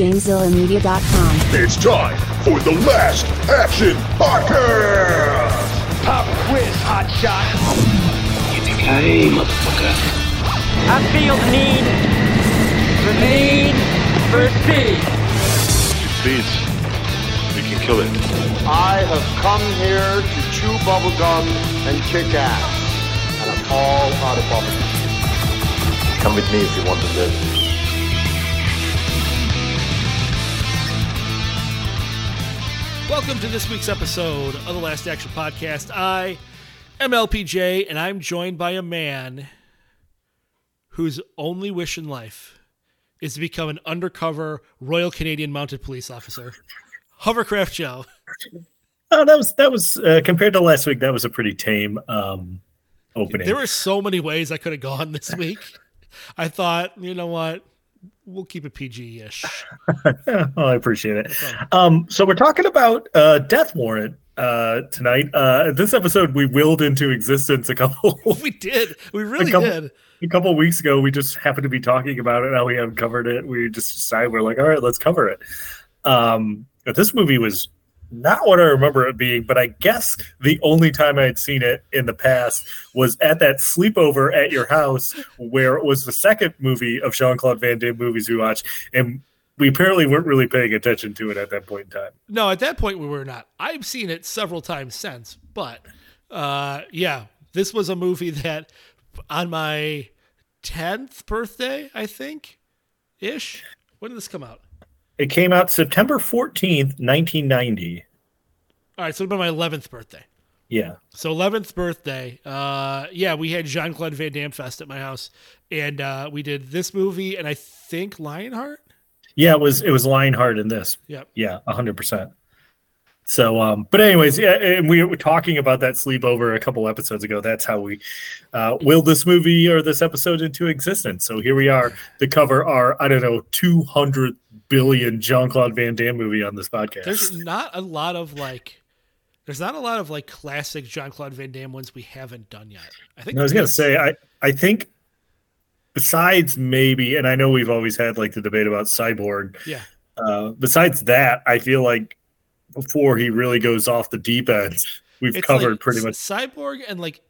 GamezillaMedia.com. It's time for the Last Action Podcast! Pop quiz, hot shot. Hey, motherfucker. I feel the need, the need for speed. Speeds. We can kill it. I have come here to chew bubblegum and kick ass. And I'm all out of bubblegum. Come with me if you want to live. Welcome to this week's episode of the Last Action Podcast. I am LPJ, and I'm joined by a man whose only wish in life is to become an undercover Royal Canadian Mounted Police officer. Hovercraft Joe. Oh, that was that was uh, compared to last week. That was a pretty tame um, opening. There were so many ways I could have gone this week. I thought, you know what? We'll keep it PG ish. I appreciate it. Um, so we're talking about uh, Death Warrant uh, tonight. Uh, this episode we willed into existence a couple. we did. We really couple- did. a couple weeks ago. We just happened to be talking about it. Now we haven't covered it. We just decided we're like, all right, let's cover it. Um, but this movie was not what I remember it being, but I guess the only time I had seen it in the past was at that sleepover at your house, where it was the second movie of Jean Claude Van Damme movies we watched, and we apparently weren't really paying attention to it at that point in time. No, at that point we were not. I've seen it several times since, but uh, yeah, this was a movie that on my tenth birthday, I think, ish. When did this come out? It came out September 14th, 1990. All right, so it'd been my eleventh birthday. Yeah. So eleventh birthday, uh, yeah, we had Jean Claude Van Damme Fest at my house, and uh, we did this movie, and I think Lionheart. Yeah, it was it was Lionheart in this. Yep. Yeah, hundred percent. So, um, but anyways, yeah, and we were talking about that sleepover a couple episodes ago. That's how we uh, willed this movie or this episode into existence. So here we are to cover our I don't know two hundred billion Jean Claude Van Damme movie on this podcast. There's not a lot of like, there's not a lot of like classic Jean Claude Van Damme ones we haven't done yet. I think I was gonna say I I think besides maybe, and I know we've always had like the debate about Cyborg. yeah, Uh, besides that, I feel like before he really goes off the deep end, we've It's covered like pretty much. Cyborg and like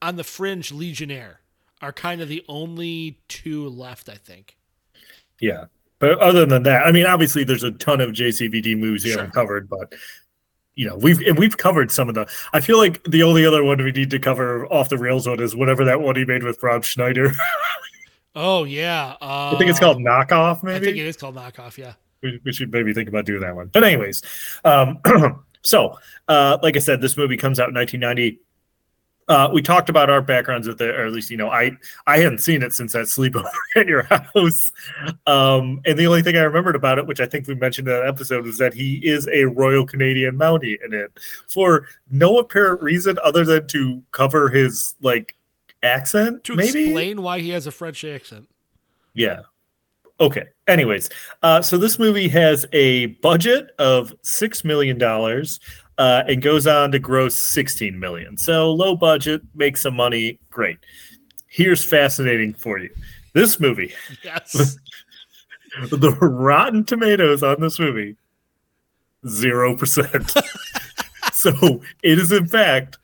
on the fringe Legionnaire are kind of the only two left. I think. Yeah. But other than that, I mean, obviously there's a ton of JCVD movies you Sure. haven't covered, but you know, we've and we've covered some of the I feel like the only other one we need to cover off the rails one is whatever that one he made with Rob Schneider. Oh yeah, uh, I think it's called Knockoff, Maybe I think it is called knockoff. Yeah. we, we should maybe think about doing that one. But anyways, um, so uh, like I said, this movie comes out in 1990. Uh, we talked about our backgrounds with it, or at least you know, I I hadn't seen it since that sleepover at your house, um, and the only thing I remembered about it, which I think we mentioned in that episode, was that he is a Royal Canadian Mountie in it for no apparent reason other than to cover his like accent, To maybe. explain why he has a French accent. Yeah. Okay. Anyways, uh, so this movie has a budget of six million dollars uh, and goes on to gross sixteen million. So low budget, make some money, great. Here's fascinating for you: this movie, Yes. the Rotten Tomatoes on this movie, zero percent. so it is in fact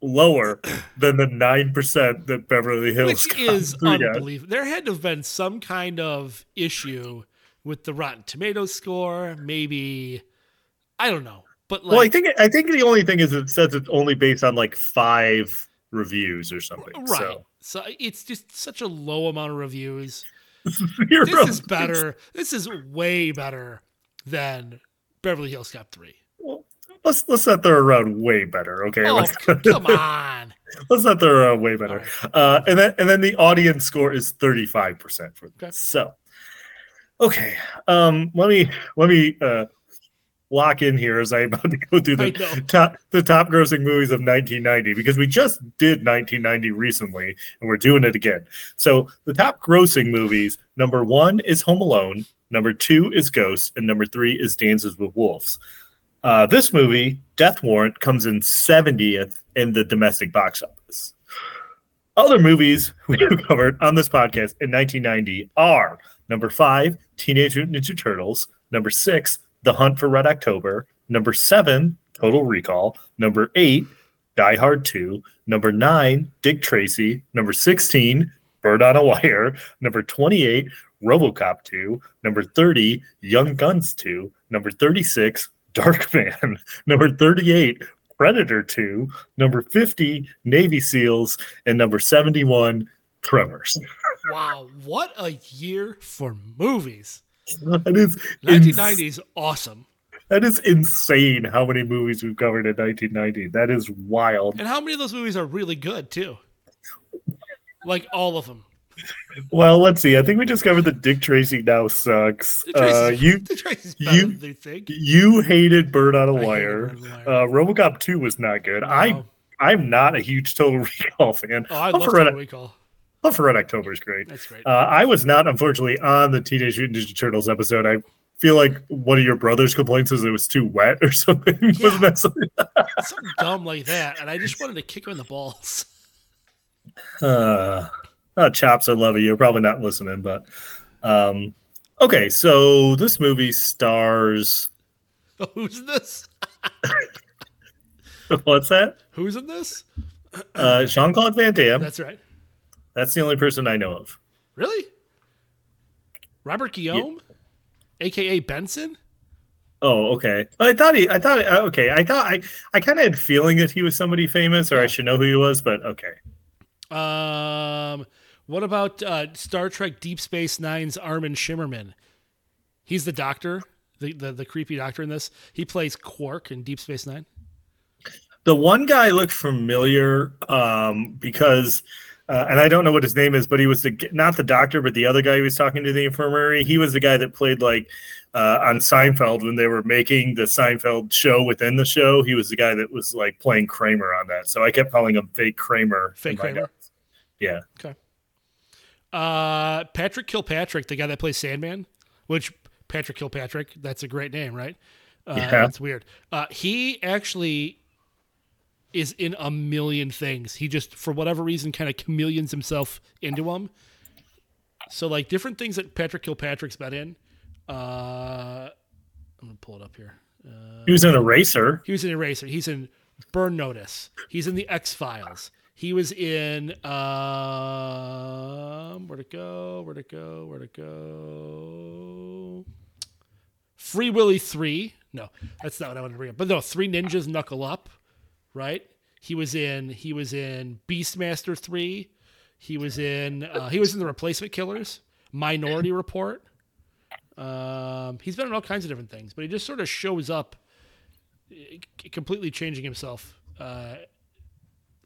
lower than the nine percent that Beverly Hills Which is unbelievable. There had to have been some kind of issue with the Rotten Tomatoes score. Maybe I don't know, but like, well, I think I think the only thing is it says it's only based on like five reviews or something. right. So So it's just such a low amount of reviews. zero. This is better. This is way better than Beverly Hills Cop Three. Well, let's let's not throw around way better. Okay, Oh, let's, come on! let's not throw around way better. All Uh, and then and then the audience score is thirty five percent for this. Okay. So, okay, um, let me let me uh, lock in here as I'm about to go through the top the top grossing movies of 1990 because we just did 1990 recently and we're doing it again. So the top grossing movies number one is Home Alone, number two is Ghost, and number three is Dances with Wolves. Uh, this movie, Death Warrant, comes in 70th in the domestic box office. Other movies we covered on this podcast in 1990 are number five, Teenage Mutant Ninja Turtles, number six, The Hunt for Red October, number seven, Total Recall, number eight, Die Hard 2, number nine, Dick Tracy, number 16, Bird on a Wire, number 28, Robocop 2, number 30, Young Guns 2, number 36, Darkman, number 38, Predator 2, number 50, Navy SEALs, and number 71, Tremors. Wow, what a year for movies. That is 1990 is awesome. That is insane how many movies we've covered in 1990. That is wild. And how many of those movies are really good, too? Like all of them. Well, let's see. I think we just covered the Dick Tracy now sucks. Uh, you the Tracy's better you- think. you hated Bird on a I Wire. On a Wire. Uh, RoboCop 2 was not good. I No. I'm not a huge Total Recall fan. Oh, I Hunt love Total Recall. Hunt for Red October is great. That's great. Uh, I was not, unfortunately, on the Teenage Mutant Ninja Turtles episode. I feel like one of your brother's complaints was it was too wet or something. Wasn't that something? Something dumb like that, and I just wanted to kick him in the balls. Uh, oh, Chops, I love you. You're probably not listening, but um, okay. So this movie stars. Who's in this? What's that? Who's in this? Uh, Jean Claude Van Damme. That's right. That's the only person I know of. Really? Robert Guillaume, aka Benson. Oh, okay. I thought he. I thought. uh, Okay. I thought. I. I kind of had a feeling that he was somebody famous, or I should know who he was. But okay. Um, what about uh, Star Trek Deep Space Nine's Armin Shimmerman? He's the doctor, the, the the creepy doctor in this. He plays Quark in Deep Space Nine. The one guy looked familiar um, because, uh, and I don't know what his name is, but he was the not the doctor, but the other guy who was talking to the infirmary. He was the guy that played like uh, on Seinfeld when they were making the Seinfeld show within the show. He was the guy that was like playing Kramer on that. So I kept calling him Fake Kramer. Fake Kramer? notes. Yeah. Uh, Patrick Kilpatrick, the guy that plays Sandman, which Patrick Kilpatrick, that's a great name, right? Uh, Yeah. That's weird. Uh, he actually is in a million things. He just, for whatever reason, kind of chameleons himself into them. So, like, different things that Patrick Kilpatrick's been in. Uh, I'm going to pull it up here. Uh, He was in Eraser. He was in Eraser. He's in Burn Notice. He's in the X Files. He was in um where'd it go? Where'd it go? Where'd it go? Free Willy three. No, that's not what I want to bring up. But no, Three Ninjas Knuckle Up, right? He was in he was in Beastmaster three. He was in uh, he was in the Replacement Killers, Minority Report. Um, he's been in all kinds of different things, but he just sort of shows up completely changing himself uh,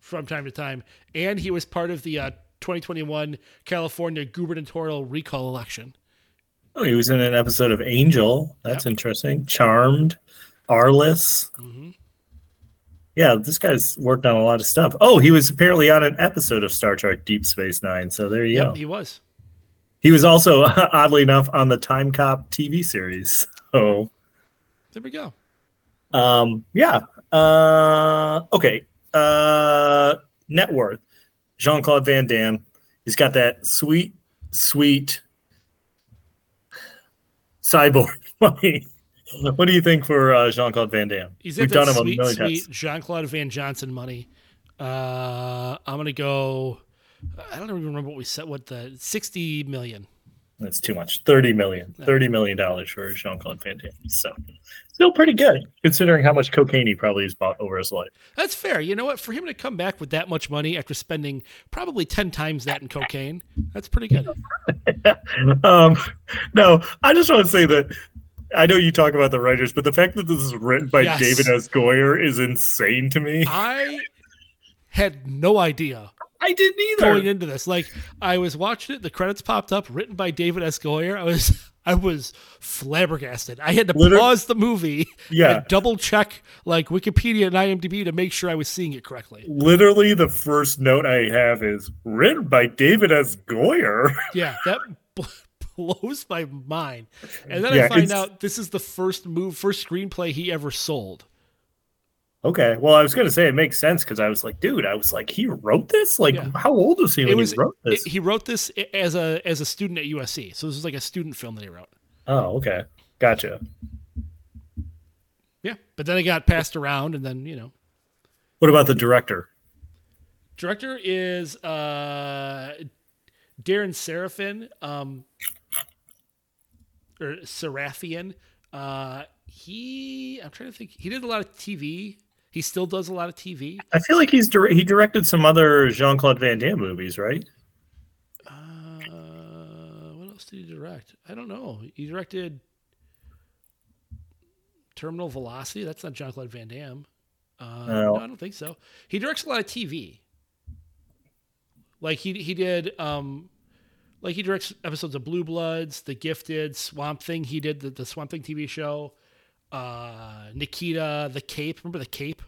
from time to time. And he was part of the uh, 2021 California gubernatorial recall election. Oh, he was in an episode of Angel. That's interesting. Charmed, Arliss. Mhm. Yeah, this guy's worked on a lot of stuff. Oh, he was apparently on an episode of Star Trek Deep Space Nine. So there you Yep, go. he was. He was also, oddly enough, on the Time Cop TV series. So, There we go. um, yeah. Uh, okay. Uh, net worth. Jean Claude Van Damme. He's got that sweet, sweet cyborg money. What do you think for uh, Jean Claude Van Damme? He's We've done him a million sweet times. Jean Claude Van Johnson money. Uh, I'm gonna go. I don't even remember what we said. What the 60 million. That's too much. Thirty million. Thirty million dollars for Jean Claude Van Damme. So, still pretty good considering how much cocaine he probably has bought over his life. That's fair. You know what? For him to come back with that much money after spending probably 10 times that in cocaine, that's pretty good. um, no, I just want to say that I know you talk about the writers, but the fact that this is written by Yes. David S. Goyer is insane to me. I had no idea I didn't either. going into this. Like I was watching it, the credits popped up, written by David S. Goyer. I was I was flabbergasted. I had to Liter- pause the movie Yeah. and double check like Wikipedia and IMDb to make sure I was seeing it correctly. Literally, the first note I have is written by David S. Goyer. Yeah, that bl- blows my mind. And then Yeah, I find out this is the first move, first screenplay he ever sold. Okay. Well, I was gonna say it makes sense because I was like, dude, I was like, he wrote this. Like, Yeah. how old was he when was he wrote this? it- he wrote this as a as a student at USC. So this was like a student film that he wrote. oh, okay. Gotcha. Yeah, but then it got passed around, and then you know, What about the director? director is uh Deran Sarafian, um, or Seraphian. Uh, he, I'm trying to think. He did a lot of TV. He still does a lot of TV. I feel like he's he directed some other Jean Claude Van Damme movies, right? Uh, what else did he direct? I don't know. He directed Terminal Velocity. That's not Jean Claude Van Damme. Uh, No. no, I don't think so. He directs a lot of TV. Like he he did, um, like he directs episodes of Blue Bloods, The Gifted, Swamp Thing. He did the, the Swamp Thing TV show. Uh, Nikita, The Cape. Remember The Cape?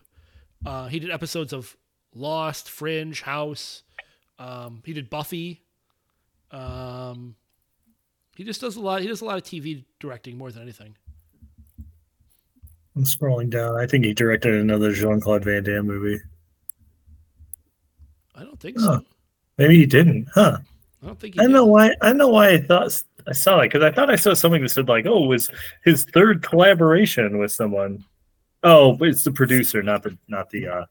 Uh, he did episodes of Lost, Fringe, House. Um, he did Buffy. Um, he just does a lot. He does a lot of TV directing more than anything. I'm scrolling down. I think he directed another Jean Claude Van Damme movie. I don't think so. Maybe he didn't, huh? I don't think he I don't did. know why. I know why I thought I saw it because I thought I saw something that said like, "Oh, it was his third collaboration with someone." Oh, but it's the producer, not the not the uh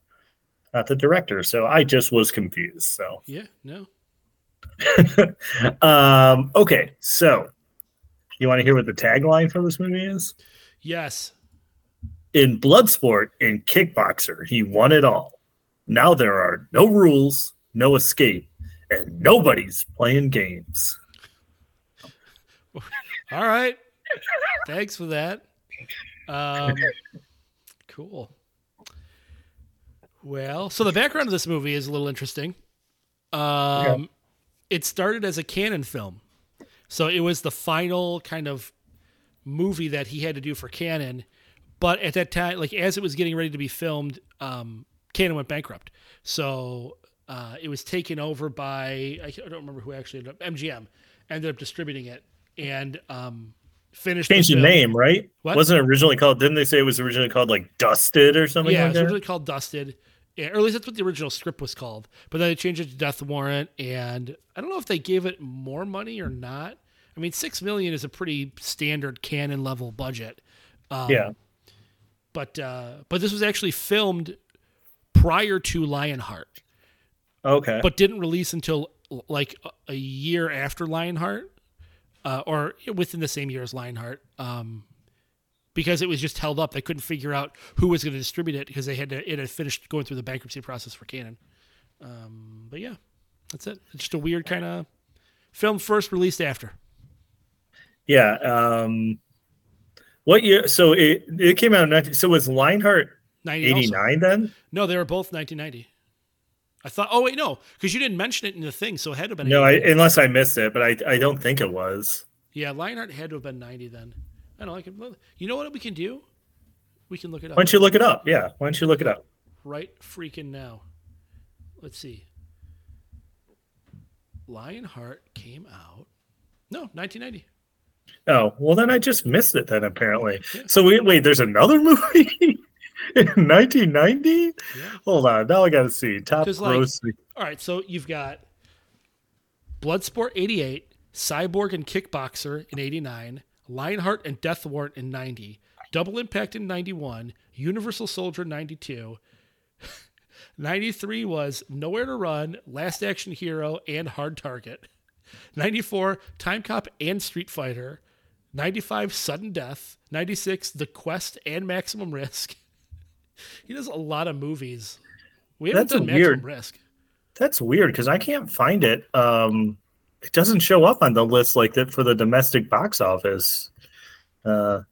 not the director. So I just was confused. So, Yeah, no. um, okay. So, you want to hear what the tagline for this movie is? Yes. In Bloodsport and Kickboxer, he won it all. Now there are no rules, no escape, and nobody's playing games. All right. Thanks for that. Um, cool. Well, so the background of this movie is a little interesting. Um, It started as a Cannon film. So it was the final kind of movie that he had to do for Cannon. But at that time, like as it was getting ready to be filmed, um, Cannon went bankrupt. So uh, it was taken over by, I don't remember who actually ended up, MGM ended up distributing it and um, finished Changed the film. name, right? What? Wasn't it originally called? Didn't they say it was originally called like Dusted or something Yeah, like it's that? originally called Dusted. Yeah, or at least that's what the original script was called. But then they changed it to Death Warrant, and I don't know if they gave it more money or not. I mean, six million is a pretty standard Cannon level budget. Um, yeah. but uh, but this was actually filmed prior to Lionheart, Okay. but didn't release until like a- year after Lionheart, uh, or within the same year as Lionheart. Um, because it was just held up. They couldn't figure out who was going to distribute it because they had to. It had finished going through the bankruptcy process for Cannon. Um, but yeah, that's it. It's just a weird kind of film first released after. yeah. Um, what year? So it it came out in 19, so was Lionheart 90 also. 89 then? No, they were both 1990. I thought. Oh wait, no, because you didn't mention it in the thing, so it had to have been. No, I, unless I missed it, but I I don't think it was. yeah, Lionheart had to have been 90 then. I don't like I can. You know what we can do? We can look it up. Why don't you look it up? Yeah. Why don't you look it up? right freaking now. Let's see. Lionheart came out. No, 1990. Oh, well then I just missed it then apparently. So wait, wait, there's another movie in 1990? Yeah. Hold on, now I gotta see. Top 'Cause, like- All right, so you've got Bloodsport 88, Cyborg and Kickboxer in 89, Lionheart and Death Warrant in 90, Double Impact in 91, Universal Soldier 92. 93 was Nowhere to Run, Last Action Hero, and Hard Target. 94, Time Cop and Street Fighter. 95, Sudden Death. 96, The Quest and Maximum Risk. He does a lot of movies. We haven't That's done weird. Maximum Risk. That's weird because I can't find it. Um, it doesn't show up on the list like that for the domestic box office. Uh,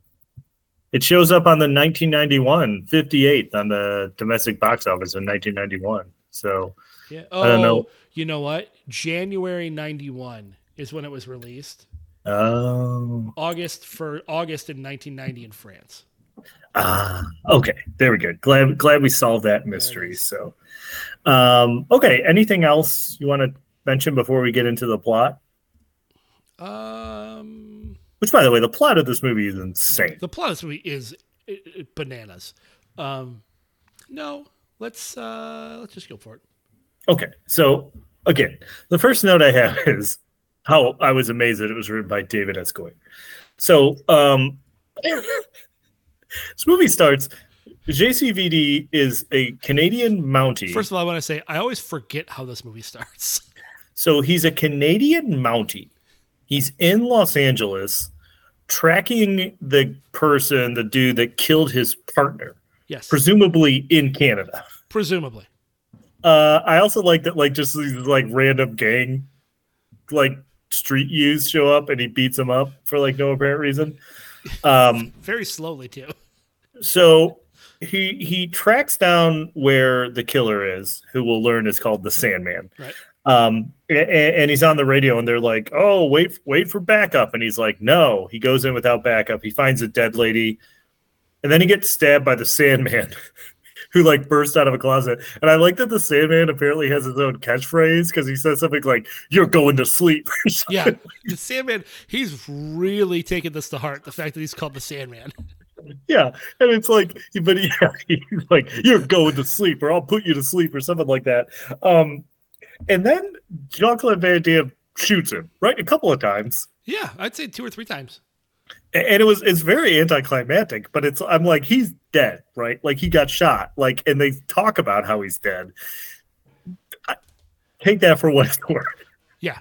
it shows up on the 1991 58th on the domestic box office in 1991. So Yeah. Oh, I don't know. you know what? January 91 is when it was released. Oh, August for August in 1990 in France. ah, okay. There we go. Glad glad we solved that mystery. So, um, okay. Anything else you want to mention before we get into the plot? Um, Which, by the way, the plot of this movie is insane. the plot of this movie is bananas. Um, No, let's uh let's just go for it. Okay, so again, the first note I have is how I was amazed that it was written by David S. Goyer. So, um, this movie starts. JCVD is a Canadian Mountie. First of all, I want to say I always forget how this movie starts. So he's a Canadian Mountie. He's in Los Angeles tracking the person, the dude that killed his partner, Yes, presumably in Canada. presumably. Uh, I also like that, like, just these like random gang, like street youths show up and he beats them up for like no apparent reason. Um, Very slowly too. So he he tracks down where the killer is, who we'll learn is called the Sandman. Right. Um, a- a- and, he's on the radio, and they're like, "Oh, wait, wait for backup," and he's like, "No." He goes in without backup. He finds a dead lady, and then he gets stabbed by the Sandman, who like bursts out of a closet. And I like that the Sandman apparently has his own catchphrase because he says something like, "You're going to sleep." Yeah, the Sandman. He's really taking this to heart. The fact that he's called the Sandman. Yeah, and it's like, but yeah, he's like, "You're going to sleep," or "I'll put you to sleep," or something like that. Um, and then Jean Claude Van Damme shoots him right a couple of times, Yeah, I'd say two or three times. And it was it's very anticlimactic. But it's I'm like, he's dead, right? Like he got shot, like, and they talk about how he's dead. I, take that for what it's worth. Yeah,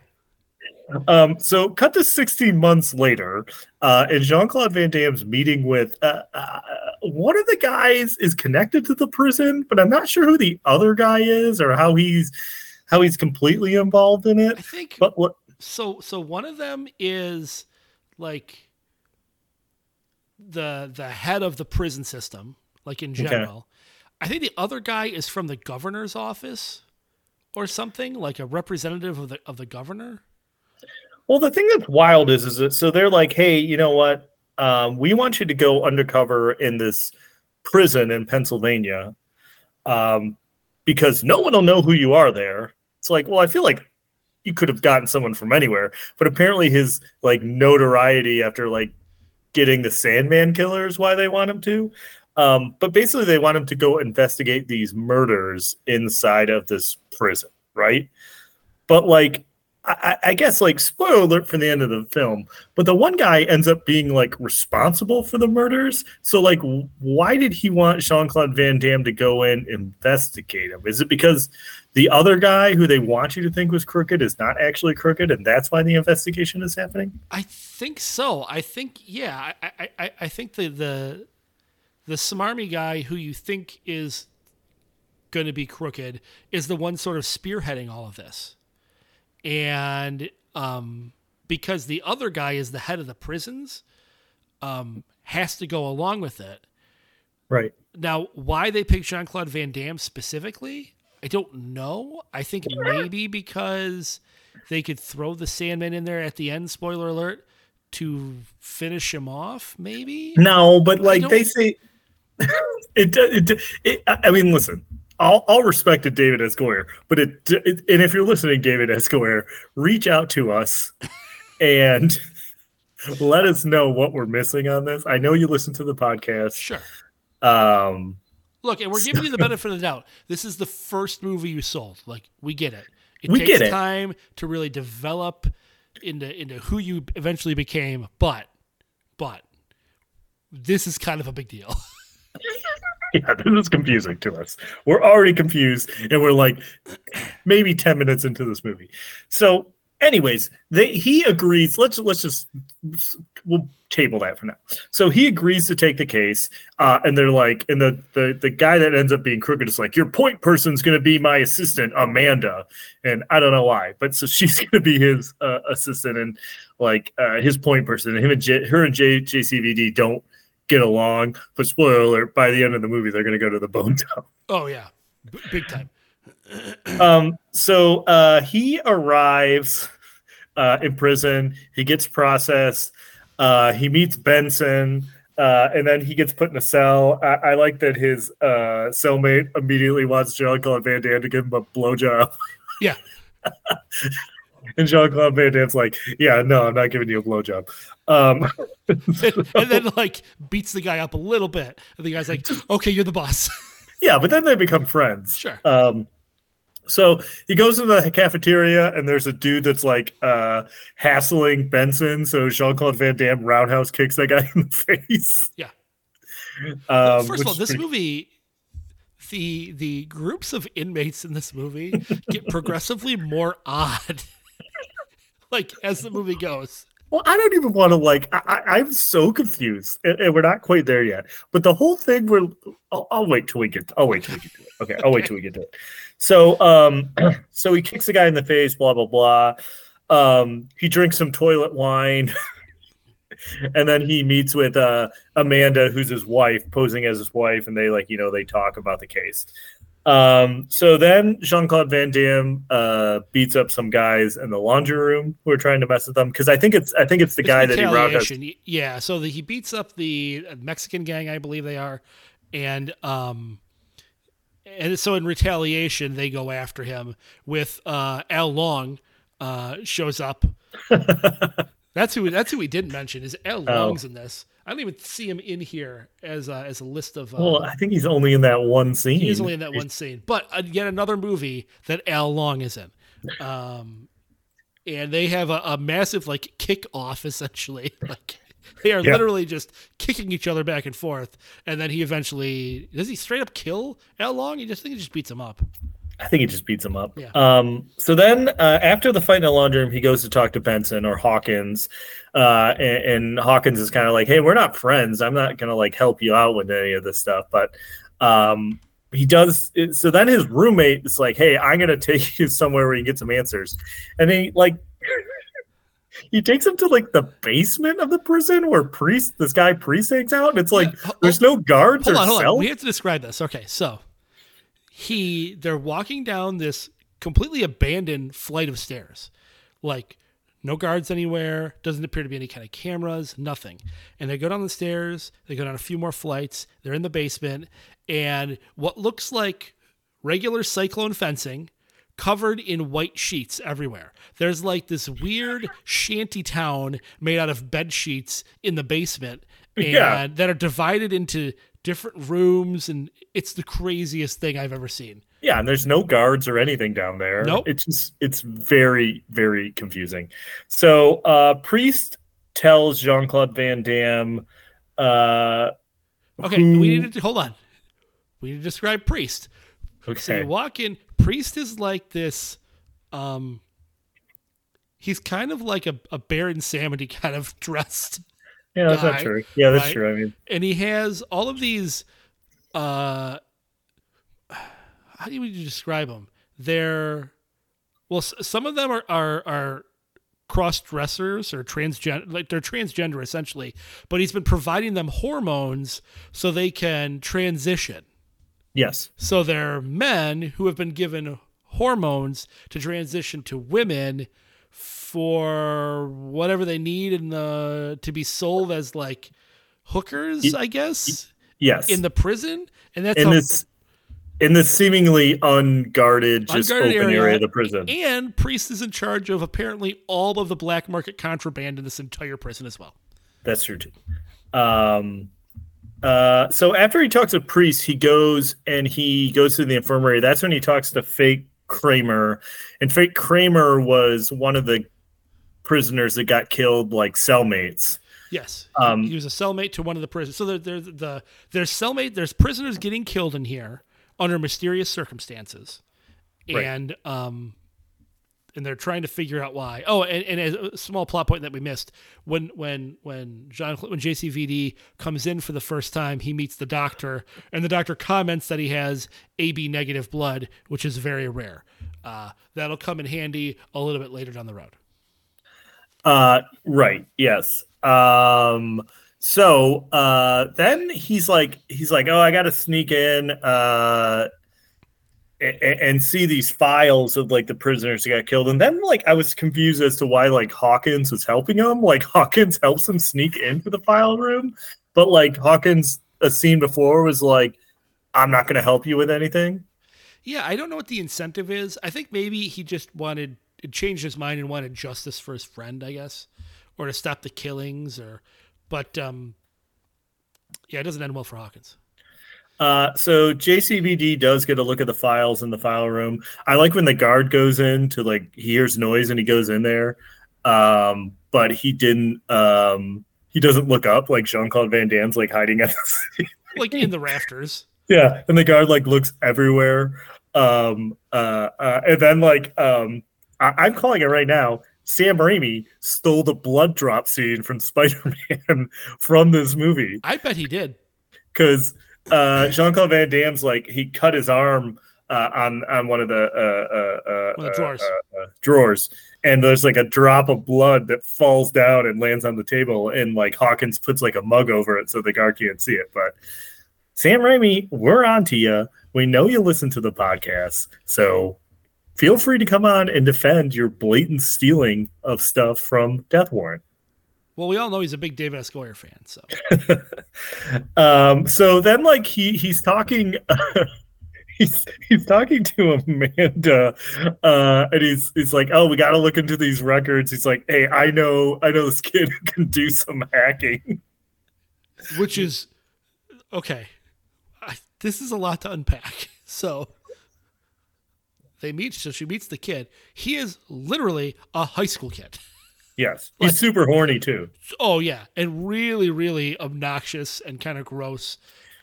Um, so cut to 16 months later, uh, and Jean Claude Van Damme's meeting with uh, uh, one of the guys is connected to the prison, but I'm not sure who the other guy is or how he's how he's completely involved in it. I think But what? so. So one of them is like the the head of the prison system, like in general. I think the other guy is from the governor's office or something, like a representative of the of the governor. Well, the thing that's wild is, is that so they're like, hey, you know what? Um, we want you to go undercover in this prison in Pennsylvania, um, because no one will know who you are there. It's like, well, I feel like you could have gotten someone from anywhere, but apparently his like notoriety after like getting the Sandman killer is why they want him to. Um, but basically, they want him to go investigate these murders inside of this prison, right? But like, I, I guess like spoiler alert for the end of the film, but the one guy ends up being like responsible for the murders. So like, why did he want Jean Claude Van Damme to go in investigate him? Is it because the other guy who they want you to think was crooked is not actually crooked, and that's why the investigation is happening? I think so. I think yeah. I I, I, think the the the smarmy guy who you think is going to be crooked is the one sort of spearheading all of this, and um, because the other guy is the head of the prisons, um, has to go along with it. Right. Now, why they picked Jean Claude Van Damme specifically, I don't know. I think maybe because they could throw the Sandman in there at the end, spoiler alert, to finish him off, maybe? No, but like they say, it, do- it, it. I mean, listen. I'll, I'll respect to David S. Goyer, but it, it and if you're listening, David S. Goyer, reach out to us and let us know what we're missing on this. I know you listen to the podcast. Sure. Um, Look, and we're giving you the benefit of the doubt. This is the first movie you sold. Like, we get it. It We takes get it. time to really develop into into who you eventually became, but but this is kind of a big deal. yeah, this is confusing to us. We're already confused, and we're like maybe 10 minutes into this movie. So, anyways, they he agrees. Let's let's just we'll table that for now. So he agrees to take the case, uh, and they're like, and the the the guy that ends up being crooked is like, your point person's gonna be my assistant, Amanda, and I don't know why, but so she's gonna be his uh, assistant and like uh, his point person. And him and J, her and J, JCVD don't get along. But spoiler alert: by the end of the movie, they're gonna go to the Bone Town. oh yeah. B- big time. Um, so uh, he arrives uh, in prison. He gets processed. Uh, he meets Benson, uh, and then he gets put in a cell. I, I like that his uh, cellmate immediately wants Jean Claude Van Damme to give him a blowjob. Yeah. And Jean Claude Van Damme's like, "Yeah, no, I'm not giving you a blowjob." Um, and, and then like beats the guy up a little bit. And the guy's like, "Okay, you're the boss." Yeah, but then they become friends. Sure. Um, so he goes to the cafeteria, and there's a dude that's like uh, hassling Benson. So Jean Claude Van Damme roundhouse kicks that guy in the face. Yeah. Um, First of all, this pretty- movie, the the groups of inmates in this movie get progressively more odd, like as the movie goes. Well, I don't even want to like. I, I'm so confused, and, and we're not quite there yet. But the whole thing, we're. I'll, I'll wait till we get. I'll wait till we get to it. Okay, I'll wait till we get to it. So, um, so he kicks the guy in the face. Blah blah blah. Um, he drinks some toilet wine, and then he meets with uh Amanda, who's his wife, posing as his wife, and they like you know they talk about the case. Um, so then Jean Claude Van Damme uh, beats up some guys in the laundry room who are trying to mess with them because I think it's I think it's the It's guy that he retaliation. Yeah, so the, he beats up the Mexican gang, I believe they are, and um, and so in retaliation they go after him with uh Al Leong uh shows up. that's who that's who we didn't mention is Al Oh. Leong's in this. I don't even see him in here as a, as a list of. Uh, Well, I think he's only in that one scene. He's only in that one scene, but uh, yet another movie that Al Leong is in. Um, and they have a, a massive like kick off essentially. Like they are Yeah. literally just kicking each other back and forth. And then he eventually does he straight up kill Al Leong? He just I think he just beats him up. I think he just beats him up. Yeah. Um, so then uh, after the fight in the laundry room, he goes to talk to Benson or Hawkins. Uh, and, and Hawkins is kind of like, hey, we're not friends. I'm not going to like help you out with any of this stuff. But um, he does. So then his roommate is like, hey, I'm going to take you somewhere where you can get some answers. And he like, he takes him to like the basement of the prison where priest, this guy priest hangs out. And it's like, Yeah, there's no guards Hold or on, hold on. cells. We have to describe this. Okay, so he they're walking down this completely abandoned flight of stairs. Like no guards anywhere, doesn't appear to be any kind of cameras, nothing. And they go down the stairs, they go down a few more flights, they're in the basement, and what looks like regular cyclone fencing covered in white sheets everywhere. There's like this weird shanty town made out of bed sheets in the basement and Yeah. that are divided into different rooms and it's the craziest thing I've ever seen. Yeah, and there's no guards or anything down there. Nope. It's just it's very, very confusing. So uh Priest tells Jean Claude Van Damme uh Okay, who- we need to hold on. We need to describe Priest. So okay. you walk in, Priest is like this um he's kind of like a, a Baron Samedi kind of dressed. Yeah, that's guy, not true. Yeah, that's right? true. I mean and he has all of these uh how do you describe them they're well s- some of them are are, are cross dressers or transgender like they're transgender essentially but he's been providing them hormones so they can transition yes. so they're men who have been given hormones to transition to women for whatever they need in the to be sold as like hookers, I guess, Yes. in the prison. And that's in how, this in this seemingly unguarded, just Unguarded open area. area. of the prison. and Priest is in charge of apparently all of the black market contraband in this entire prison as well. That's true too. Um, uh, so after he talks to Priest, he goes and he goes to the infirmary. That's when he talks to Fake Kramer, and Fake Kramer was one of the prisoners that got killed, like cellmates. Yes, Um, he was a cellmate to one of the prisoners. So there, there's the there's cellmate. There's prisoners getting killed in here under mysterious circumstances, Right. and um, and they're trying to figure out why. Oh, and, and a small plot point that we missed when when when John when JCVD comes in for the first time, he meets the doctor, and the doctor comments that he has AB negative blood, which is very rare. Uh, that'll come in handy a little bit later down the road. Uh, right. Yes. Um, so uh, then he's like, he's like, oh, I got to sneak in uh, and, see these files of like the prisoners who got killed. And then like I was confused as to why like Hawkins was helping him. Like Hawkins helps him sneak into the file room, but like Hawkins, a scene before was like, I'm not going to help you with anything. Yeah, I don't know what the incentive is. I think maybe he just wanted changed his mind and wanted justice for his friend, I guess, or to stop the killings, or. But um, yeah, it doesn't end well for Hawkins. Uh, so JCVD does get a look at the files in the file room. I like when the guard goes in to like he hears noise and he goes in there, um, but he didn't. Um, he doesn't look up like Jean Claude Van Damme's like hiding at the like in the rafters. Yeah, and the guard like looks everywhere. Um, uh, uh, and then like um, I- I'm calling it right now. Sam Raimi stole the blood drop scene from Spider-Man from this movie I bet he did. because uh, Jean Claude Van Damme's like he cut his arm uh, on on one of the uh, uh, uh, One of the drawers. uh, uh, drawers, and there's like a drop of blood that falls down and lands on the table, and like Hawkins puts like a mug over it so the guard can't see it. But Sam Raimi, we're on to you. We know you listen to the podcast, so feel free to come on and defend your blatant stealing of stuff from Death Warrant. Well, we all know he's a big David S. Goyer fan, so um so then like he he's talking he's he's talking to amanda uh and he's he's like oh we got to look into these records he's like hey i know i know this kid who can do some hacking which is okay. I, this is a lot to unpack. So they meet. So she meets the kid. He is literally a high school kid. Yes he's super horny too Oh yeah, and really, really obnoxious and kind of gross.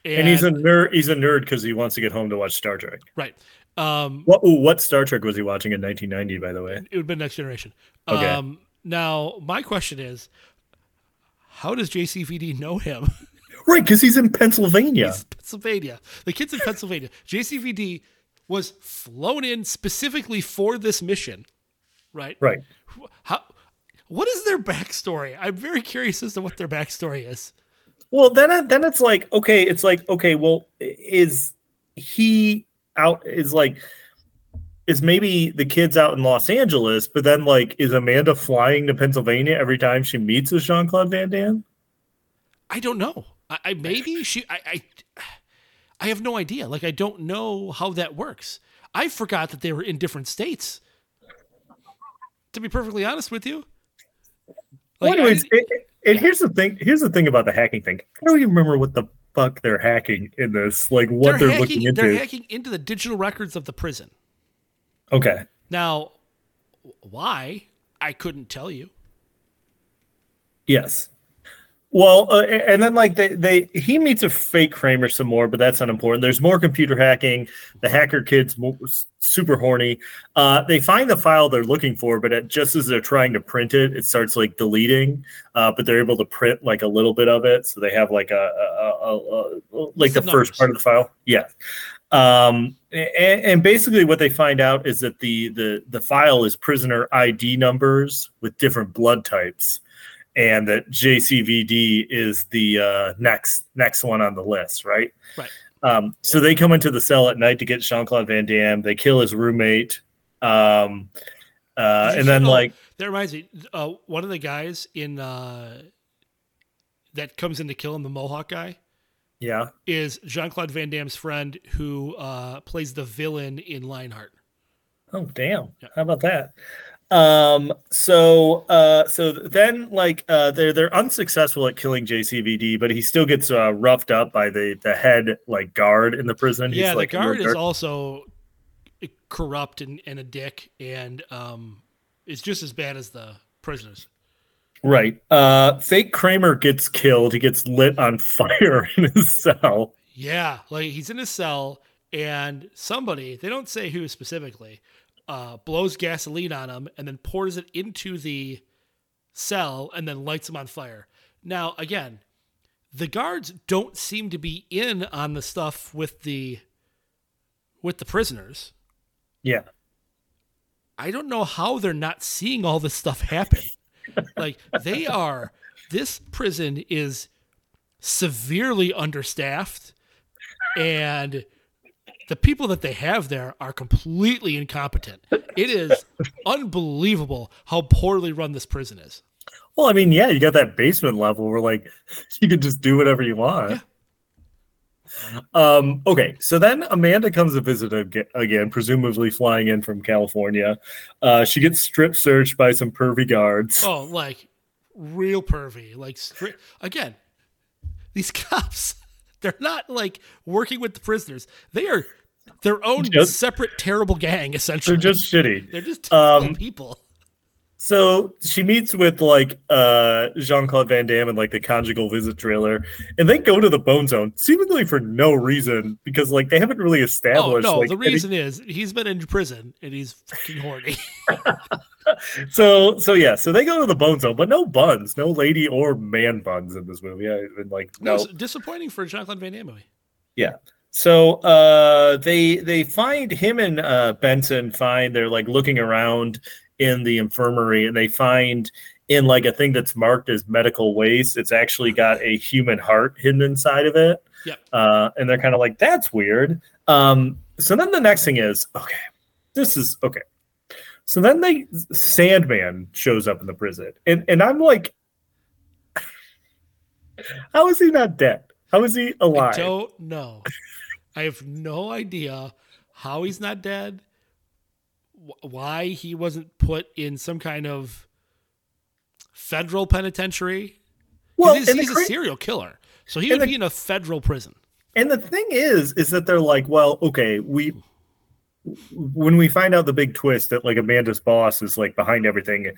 and he's a nerd he's a nerd because he wants to get home to watch star trek right. Um, what ooh, what star trek was he watching in 1990 by the way it would have been Next Generation. Okay. Um, now my question is, how does JCVD know him? right because he's in pennsylvania He's Pennsylvania. The kid's in Pennsylvania. JCVD was flown in specifically for this mission, right? right How? What is their backstory? I'm very curious as to what their backstory is. Well, then uh, then it's like okay, it's like okay, well, is he out? Is like is maybe the kids out in Los Angeles, but then like is Amanda flying to Pennsylvania every time she meets with Jean Claude Van Damme? I don't know. I, I maybe she. I, I. I have no idea. Like I don't know how that works. I forgot that they were in different states. To be perfectly honest with you. Like, I anyways, didn't- it- and here's the thing. Here's the thing about the hacking thing. I don't even remember what the fuck they're hacking in this. Like what they're, looking into. They're hacking into the digital records of the prison. okay. Now, why? I couldn't tell you. Yes. Well, uh, and then like they, they he meets a fake Kramer some more, but that's unimportant. There's more computer hacking. The hacker kid's super horny. Uh, they find the file they're looking for, but it, just as they're trying to print it, it starts like deleting. Uh, but they're able to print like a little bit of it, so they have like a, a, a, a, a like the first part of the file. Yeah. Um, and, and basically, what they find out is that the the the file is prisoner ID numbers with different blood types and that JCVD is the uh, next next one on the list, right? Right. Um, so they come into the cell at night to get Jean Claude Van Damme. They kill his roommate, um, uh, and then Oh, like that reminds me. Uh, one of the guys in uh, that comes in to kill him, the Mohawk guy, yeah, is Jean Claude Van Damme's friend who uh, plays the villain in Lionheart. oh damn, Yeah. how about that? Um, so uh, so then like uh, they're they're unsuccessful at killing JCVD, but he still gets uh, roughed up by the the head like guard in the prison. yeah, He's, like, the guard is also corrupt and, and a dick, and um, is just as bad as the prisoners. Right. Uh fake Kramer gets killed. He gets lit on fire in his cell. Yeah, like he's in a cell, and somebody they don't say who specifically uh, blows gasoline on him and then pours it into the cell and then lights him on fire. Now, again, the guards don't seem to be in on the stuff with the with the prisoners. Yeah. I don't know how they're not seeing all this stuff happen. like they are this prison is severely understaffed and the people that they have there are completely incompetent. It is unbelievable how poorly run this prison is. Well, I mean, yeah, you got that basement level where like you can just do whatever you want. Um, okay, so then Amanda comes to visit ag- again, presumably flying in from California. Uh, she gets strip searched by some pervy guards. Oh, like real pervy. Like stri- again, these cops They're not like working with the prisoners. They are their own Just- separate terrible gang. Essentially, They're just shitty. they're just terrible um, people. So she meets with like uh Jean Claude Van Damme and like the conjugal visit trailer, and they go to the Bone Zone seemingly for no reason because like they haven't really Oh established. no, like, the any- reason is he's been in prison and he's fucking horny. so so yeah, so they go to the Bone Zone, but no buns, no lady or man buns in this movie. I and like no, no, disappointing for Claude Van Damme yeah. So uh they they find him and uh Benson find they're like looking around in the infirmary and they find in like a thing that's marked as medical waste, it's actually got a human heart hidden inside of it. Yeah. Uh and they're kind of like, that's weird. Um so then the next thing is, okay, this is okay. So then they Sandman shows up in the prison. And and I'm like, how is he not dead? How is he alive? I don't know. I have no idea how he's not dead. wh- Why he wasn't put in some kind of federal penitentiary? Well, he's, he's a serial killer, so he would the- be in a federal prison. And the thing is, is that they're like, well, okay, we when we find out the big twist that like Amanda's boss is like behind everything,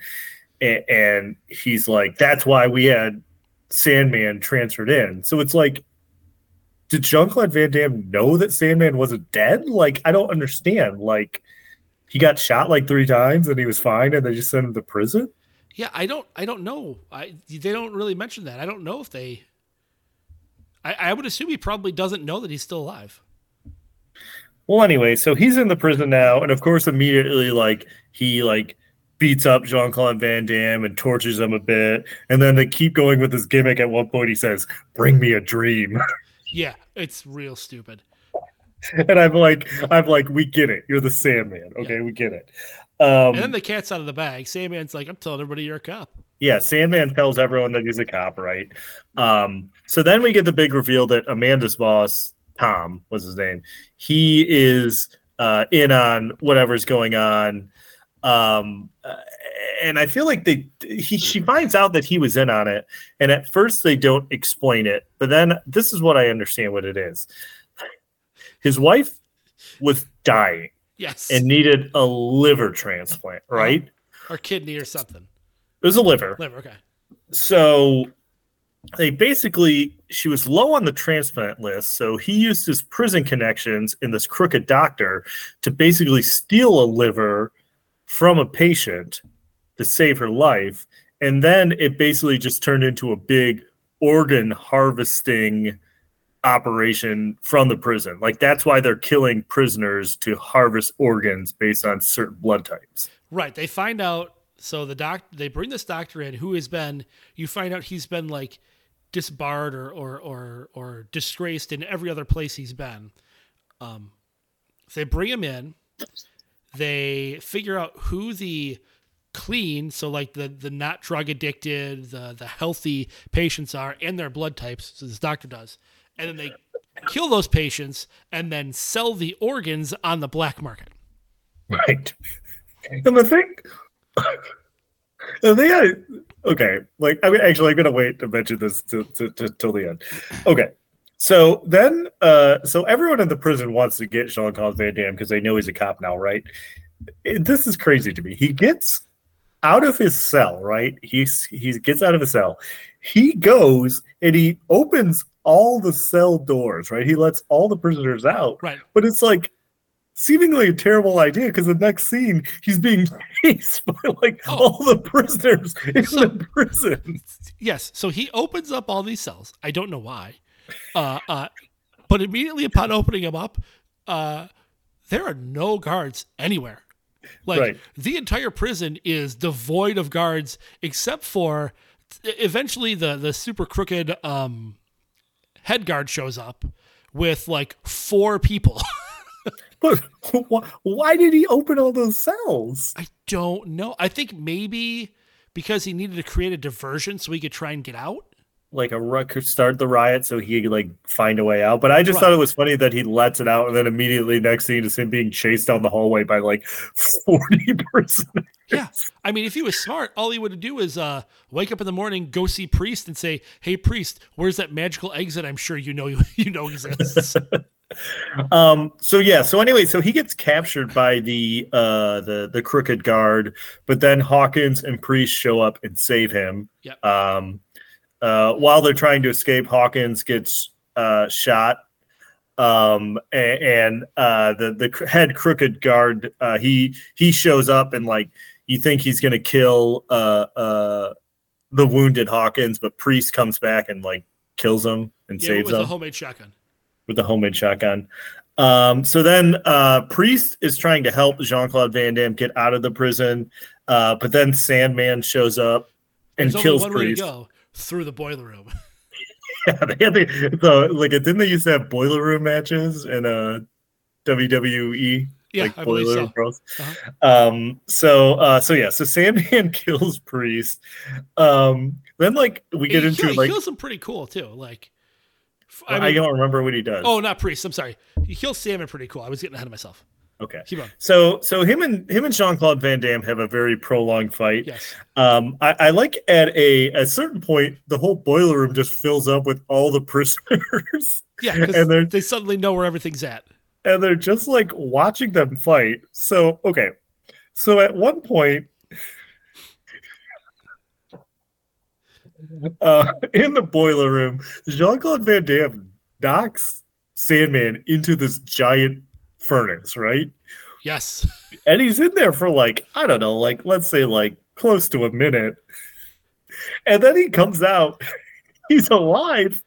and, and he's like, that's why we had Sandman transferred in. So it's like, did Jean Claude Van Damme know that Sandman wasn't dead? Like, I don't understand. Like, he got shot like three times and he was fine, and they just sent him to prison. Yeah, I don't. I don't know. I they don't really mention that. I don't know if they. I, I would assume he probably doesn't know that he's still alive. Well, anyway, so he's in the prison now, and of course, immediately, like he like beats up Jean Claude Van Damme and tortures him a bit, and then they keep going with this gimmick. At one point, he says, "Bring me a dream," Yeah, it's real stupid. and I'm like, I'm like, we get it. You're the Sandman, okay? We get it. Um, And then the cat's out of the bag. Sandman's like, I'm telling everybody you're a cop. yeah, Sandman tells everyone that he's a cop, right? Um, so then we get the big reveal that Amanda's boss, Tom, was his name. He is uh, in on whatever's going on. Um, uh, and I feel like they he she finds out that he was in on it, and at first they don't explain it, but then this is what I understand what it is. His wife was dying Yes. and needed a liver transplant, right? or kidney or something. It was a liver. Liver, okay. so they basically she was low on the transplant list so he used his prison connections and this crooked doctor to basically steal a liver from a patient to save her life. And then it basically just turned into a big organ harvesting operation from the prison. Like that's why they're killing prisoners to harvest organs based on certain blood types. Right. They find out so the doc they bring this doctor in who has been you find out he's been like disbarred or or or, or disgraced in every other place he's been. Um so they bring him in. They figure out who the clean, so like the the not drug addicted, the the healthy patients are and their blood types, so this doctor does. And then they kill those patients and then sell the organs on the black market. Right. And the thing, the thing I, okay, like, I mean, actually, I'm to wait to mention this to, to, to, till the end. Okay. So then, uh, so everyone in the prison wants to get Jean Claude Van Damme because they know he's a cop now, right? It- this is crazy to me. He gets out of his cell, right? He's he gets out of his cell. He goes and he opens all the cell doors, right? He lets all the prisoners out. Right. But it's like seemingly a terrible idea because the next scene he's being chased by like Oh. all the prisoners in So- the prison. Yes. So he opens up all these cells. I don't know why. Uh, uh, but immediately upon opening them up, uh, there are no guards anywhere. Like Right. the entire prison is devoid of guards except for eventually the the super crooked um, head guard shows up with like four people. But why, did he open all those cells? I don't know. I think maybe because he needed to create a diversion so he could try and get out. Like a ru- could start the riot so he could like find a way out. But I just Right. thought it was funny that he lets it out and then immediately next scene is him being chased down the hallway by like 40 prisoners. Yeah. I mean, if he was smart, all he would do is uh, wake up in the morning, go see Priest, and say, "Hey, Priest, where's that magical exit? I'm sure you know you know exists." um so yeah so anyway so he gets captured by the uh the the crooked guard but then hawkins and priest show up and save him Yep. um uh while they're trying to escape hawkins gets uh shot um and, and uh the the head crooked guard uh he he shows up and like you think he's gonna kill uh uh the wounded hawkins but priest comes back and like kills him and yeah, saves him a homemade shotgun. With the homemade shotgun. Um, so then uh, Priest is trying to help Jean Claude Van Damme get out of the prison, uh, but then Sandman shows up and There's kills only one Priest. way to go through the boiler room. Yeah, they had the, so like didn't they used to have boiler room matches in uh, WWE? Yeah, like I boiler so. room. Uh-huh. Um, so uh, so yeah, so Sandman kills Priest. Um, then like we get he, into he like kills him pretty cool too. Like, I, I mean, don't remember what he does. oh, not Priest. I'm sorry. He kills Sandman pretty cool. I was getting ahead of myself. okay. Keep on. So so him and him and Jean Claude Van Damme have a very prolonged fight. Yes. Um, I, I like at a at a certain point the whole boiler room just fills up with all the prisoners, Yeah, And they're- they suddenly know where everything's at. and they're just like watching them fight. So okay, so at one point, uh, in the boiler room, Jean Claude Van Damme knocks Sandman into this giant furnace, right? Yes. and he's in there for like I don't know, like let's say like close to a minute, and then he comes out. He's alive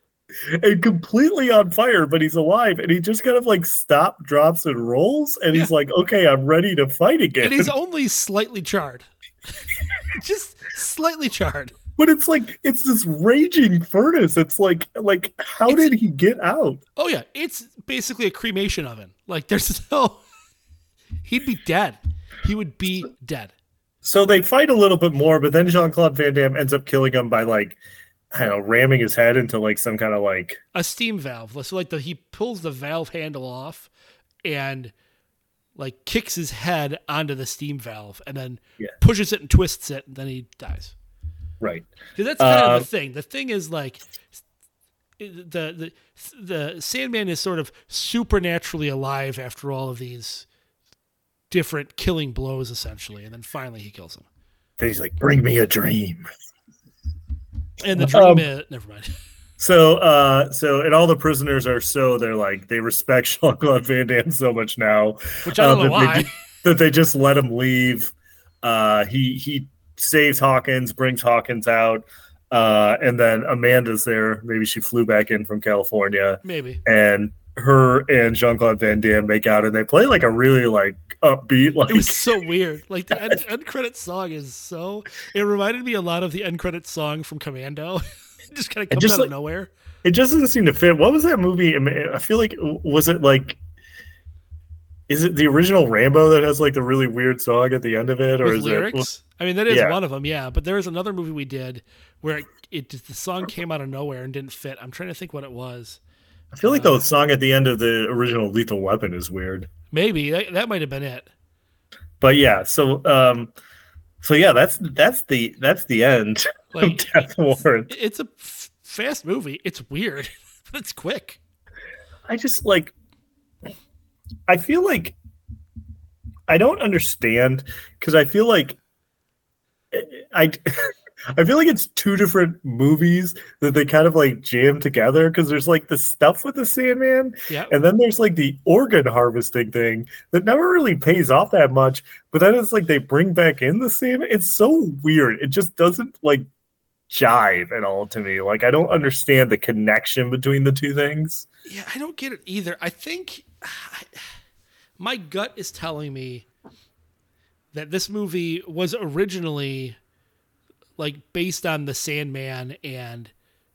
and completely on fire, but he's alive, and he just kind of like stop, drops, and rolls, and he's like, "Okay, I'm ready to fight again." And he's only slightly charred. Just slightly charred. But it's like it's this raging furnace. It's like like how It's- did he get out? Oh yeah, it's basically a cremation oven. Like there's no he'd be dead. He would be dead. So they fight a little bit more, but then Jean Claude Van Damme ends up killing him by like I don't know, ramming his head into like some kind of like A steam valve. So like the he pulls the valve handle off and like kicks his head onto the steam valve and then Yeah. pushes it and twists it and then he dies. Right. Because that's kind Uh, of the thing. The thing is like the the the Sandman is sort of supernaturally alive after all of these different killing blows, essentially, and then finally he kills him. Then he's like, "Bring me a dream." And the dream Um, is never mind. So, uh, so and all the prisoners are so they're like they respect Jean Claude Van Damme so much now Which I don't uh, know that why. ju- that they just let him leave. Uh, he he saves Hawkins, brings Hawkins out, uh, and then Amanda's there. Maybe she flew back in from California, Maybe. and her and Jean Claude Van Damme make out, and they play like a really like upbeat like It was so weird. Like the end, end credit song is so. It reminded me a lot of the end credit song from Commando. it just kind of comes just out like- of nowhere. it just doesn't seem to fit. What was that movie? I feel like was it like is it the original Rambo that has like the really weird song at the end of it, or With is lyrics. I mean, that is Yeah. one of them, yeah. But there was another movie we did where it, it just- the song came out of nowhere and didn't fit. I'm trying to think what it was. I feel like the song at the end of the original Lethal Weapon is weird. Maybe that, that might have been it. But yeah, so um, so yeah, that's that's the that's the end Like of Death Warrant. it's a f- fast movie. It's weird, but it's quick. I just like I feel like I don't understand because I feel like I I feel like it's two different movies that they kind of like jam together because there's like the stuff with the Sandman Yeah. and then there's like the organ harvesting thing that never really pays off that much but then it's like they bring back in the Sandman it's so weird it just doesn't like jive at all to me like I don't understand the connection between the two things Yeah, I don't get it either. I think my gut is telling me that this movie was originally like based on the Sandman and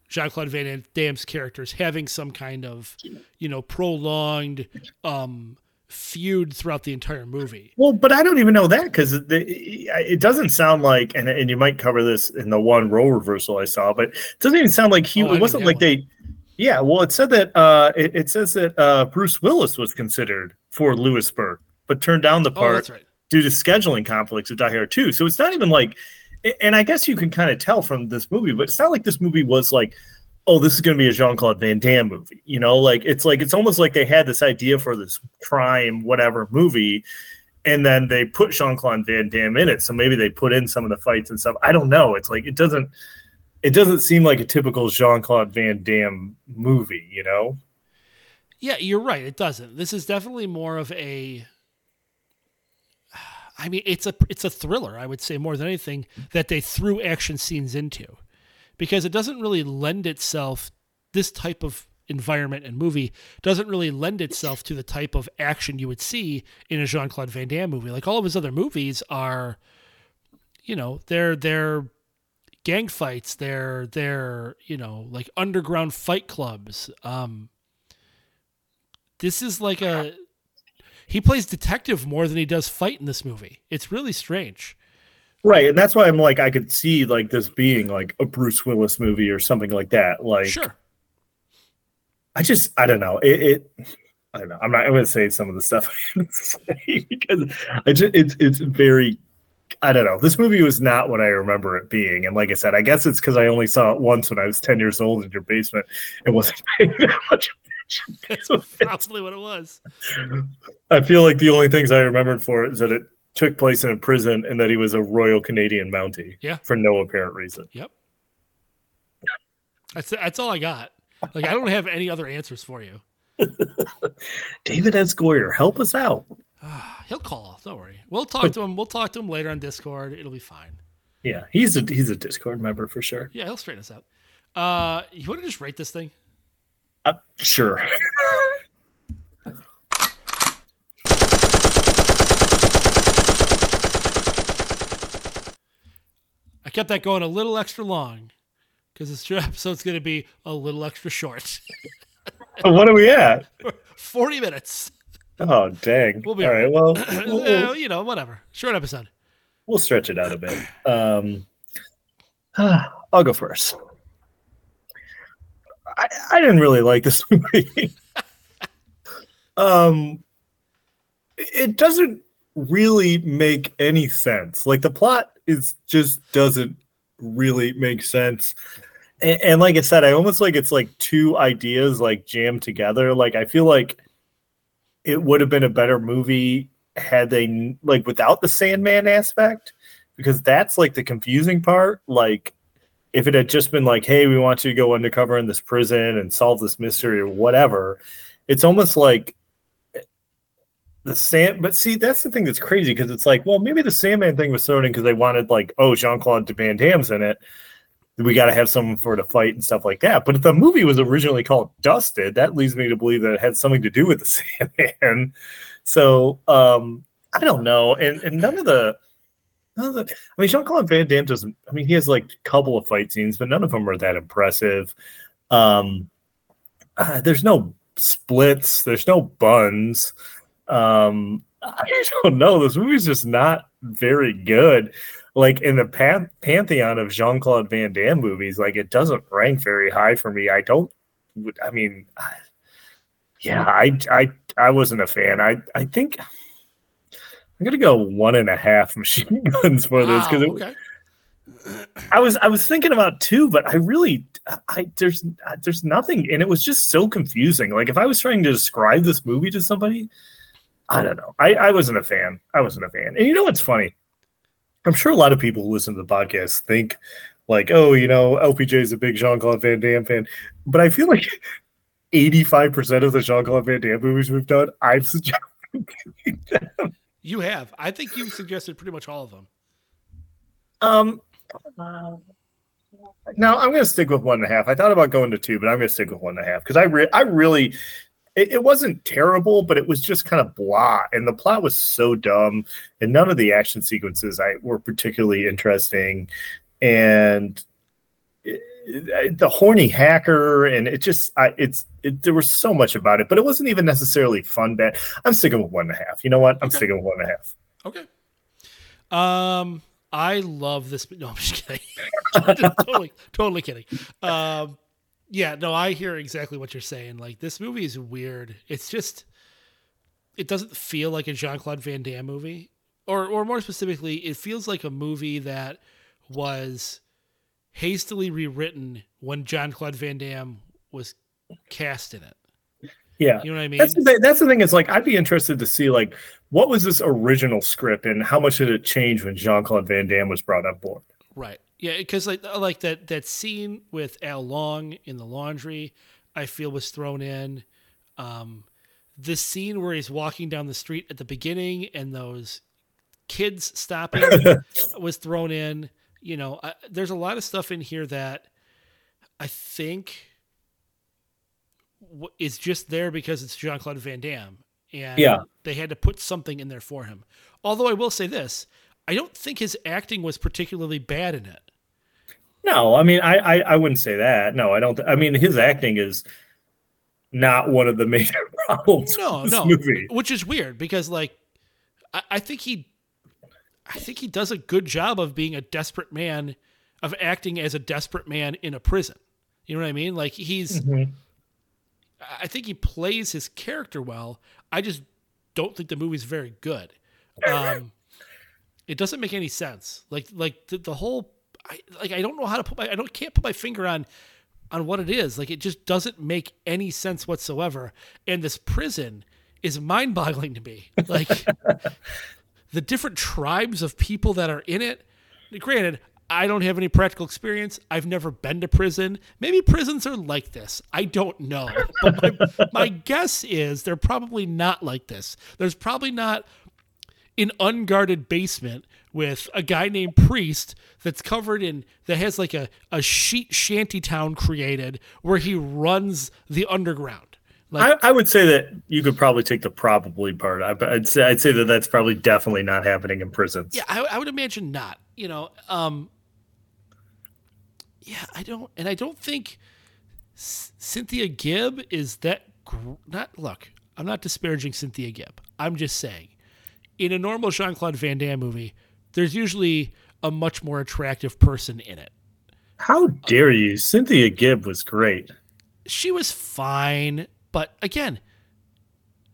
Jean Claude Van Damme's characters having some kind of, you know, prolonged um, feud throughout the entire movie. Well, but I don't even know that because it, it doesn't sound like, and, and you might cover this in the one role reversal I saw, but it doesn't even sound like he. Oh, it wasn't like one. they. Yeah, well, it said that uh, it, it says that uh, Bruce Willis was considered for Lewisburg, but turned down the Oh, part that's right. due to scheduling conflicts with Die Hard 2. So it's not even like, and I guess you can kind of tell from this movie, but it's not like this movie was like, oh, this is going to be a Jean Claude Van Damme movie. You know, like it's like it's almost like they had this idea for this crime, whatever movie, and then they put Jean Claude Van Damme in it. So maybe they put in some of the fights and stuff. I don't know. It's like it doesn't. It doesn't seem like a typical Jean Claude Van Damme movie, you know. Yeah, you're right. It doesn't. This is definitely more of a. I mean, it's a it's a thriller. I would say more than anything that they threw action scenes into, because it doesn't really lend itself. This type of environment and movie doesn't really lend itself to the type of action you would see in a Jean Claude Van Damme movie. Like all of his other movies are, you know, they're they're gang fights. They're they're you know like underground fight clubs. Um, this is like a he plays detective more than he does fight in this movie. It's really strange. Right, and that's why I'm like I could see like this being like a Bruce Willis movie or something like that. Like Sure. I just I don't know. It, it I don't know. I'm not I'm going to say some of the stuff I have to say because I just it's it's very I don't know. This movie was not what I remember it being, and like I said, I guess it's because I only saw it once when I was 10 years old in your basement. It wasn't paying that much attention. That's probably what it was. I feel like the only things I remembered for it is that it took place in a prison and that he was a Royal Canadian Mountie. Yeah. For no apparent reason. Yep. That's that's all I got. Like I don't have any other answers for you. David S. Goyer, help us out. He'll call. Don't worry. We'll talk to him. We'll talk to him later on Discord. It'll be fine. Yeah, he's a he's a Discord member for sure. Yeah, he'll straighten us out. Uh, you want to just rate this thing? Uh, sure. I kept that going a little extra long because this episode's going to be a little extra short. what are we at? Forty minutes. Oh dang! We'll be All right. Well, we'll, Uh, we'll, you know, whatever. Short episode. we'll stretch it out a bit. Um, I'll go first. I, I didn't really like this movie. um, it doesn't really make any sense. Like the plot is just doesn't really make sense. And, and like I said, I almost like it's like two ideas like jammed together. Like I feel like it would have been a better movie had they like without the Sandman aspect, because that's like the confusing part. Like if it had just been like, hey, we want you to go undercover in this prison and solve this mystery or whatever, it's almost like eh, the Sand. But see, that's the thing that's crazy because it's like, well, maybe the Sandman thing was thrown in because they wanted like, oh, Jean Claude Van Damme's in it. We got to have someone for the fight and stuff like that. But if the movie was originally called Dusted, that leads me to believe that it had something to do with the Sandman. So um, I don't know, and and none of the none of the. I mean, Jean Claude Van Damme doesn't. I mean, he has like a couple of fight scenes, but none of them are that impressive. Um, uh, there's no splits. There's no buns. Um, I don't know. This movie's just not very good. Like in the pan- pantheon of Jean Claude Van Damme movies, like it doesn't rank very high for me. I don't. I mean, I- yeah, I I I wasn't a fan. I I think I'm gonna go one and a half machine guns for this Wow, because okay. I was I was thinking about two, but I really I there's there's nothing, and it was just so confusing. Like if I was trying to describe this movie to somebody, I don't know. I I wasn't a fan. I wasn't a fan. And you know what's funny? I'm sure a lot of people who listen to the podcast think like, oh, you know, LPJ is a big Jean Claude Van Damme fan, but I feel like 85% of the Jean Claude Van Damme movies we've done, I've suggested. You have. I think you've suggested pretty much all of them. Um, no, I'm going to stick with one and a half. I thought about going to two, but I'm going to stick with one and a half because I, re- I really, it, it wasn't terrible, but it was just kind of blah, and the plot was so dumb, and none of the action sequences I were particularly interesting, and it- it- the horny hacker, and it just, I, it's, it, there was so much about it, but it wasn't even necessarily fun. Bad. I'm sticking with one and a half. You know what? I'm Okay. sticking with one and a half. Okay. Um, I love this. No, I'm just kidding. totally, totally kidding. Um, yeah, no, I hear exactly what you're saying. Like this movie is weird. It's just, it doesn't feel like a Jean Claude Van Damme movie. or or more specifically, it feels like a movie that was hastily rewritten when Jean-Claude Van Damme was cast in it. Yeah, You know what I mean? That's the thing, that's the thing. Is like I'd be interested to see like what was this original script and how much did it change when Jean Claude Van Damme was brought on board? Right. Yeah, because like like that that scene with Al Leong in the laundry, I feel was thrown in. Um, the scene where he's walking down the street at the beginning and those kids stopping was thrown in. You know, I, there's a lot of stuff in here that I think w- is just there because it's Jean Claude Van Damme, and Yeah. they had to put something in there for him. Although I will say this, I don't think his acting was particularly bad in it. No, I mean I, I I wouldn't say that. No, I don't. I mean his acting is not one of the major problems. No, this no, movie. which is weird because like I, I think he, I think he does a good job of being a desperate man, of acting as a desperate man in a prison. You know what I mean? Like he's, I think he plays his character well. I just don't think the movie's very good. Um, it doesn't make any sense. Like like the, the whole, I like I don't know how to put my I don't can't put my finger on on what it is. Like it just doesn't make any sense whatsoever. And this prison is mind-boggling to me. Like the different tribes of people that are in it. Granted, I don't have any practical experience. I've never been to prison. Maybe prisons are like this. I don't know. But my, my guess is they're probably not like this. There's probably not an unguarded basement with a guy named Priest that's covered in that has like a, a sheet shanty town created where he runs the underground. Like I, I would say that you could probably take the probably part. I, I'd say I'd say that that's probably definitely not happening in prisons. yeah, I, I would imagine not. You know, um, yeah, I don't, and I don't think C- Cynthia Gibb is that gr- not. Look, I'm not disparaging Cynthia Gibb. I'm just saying, in a normal Jean Claude Van Damme movie, there's usually a much more attractive person in it. How dare you? Cynthia Gibb was great. she was fine, but again,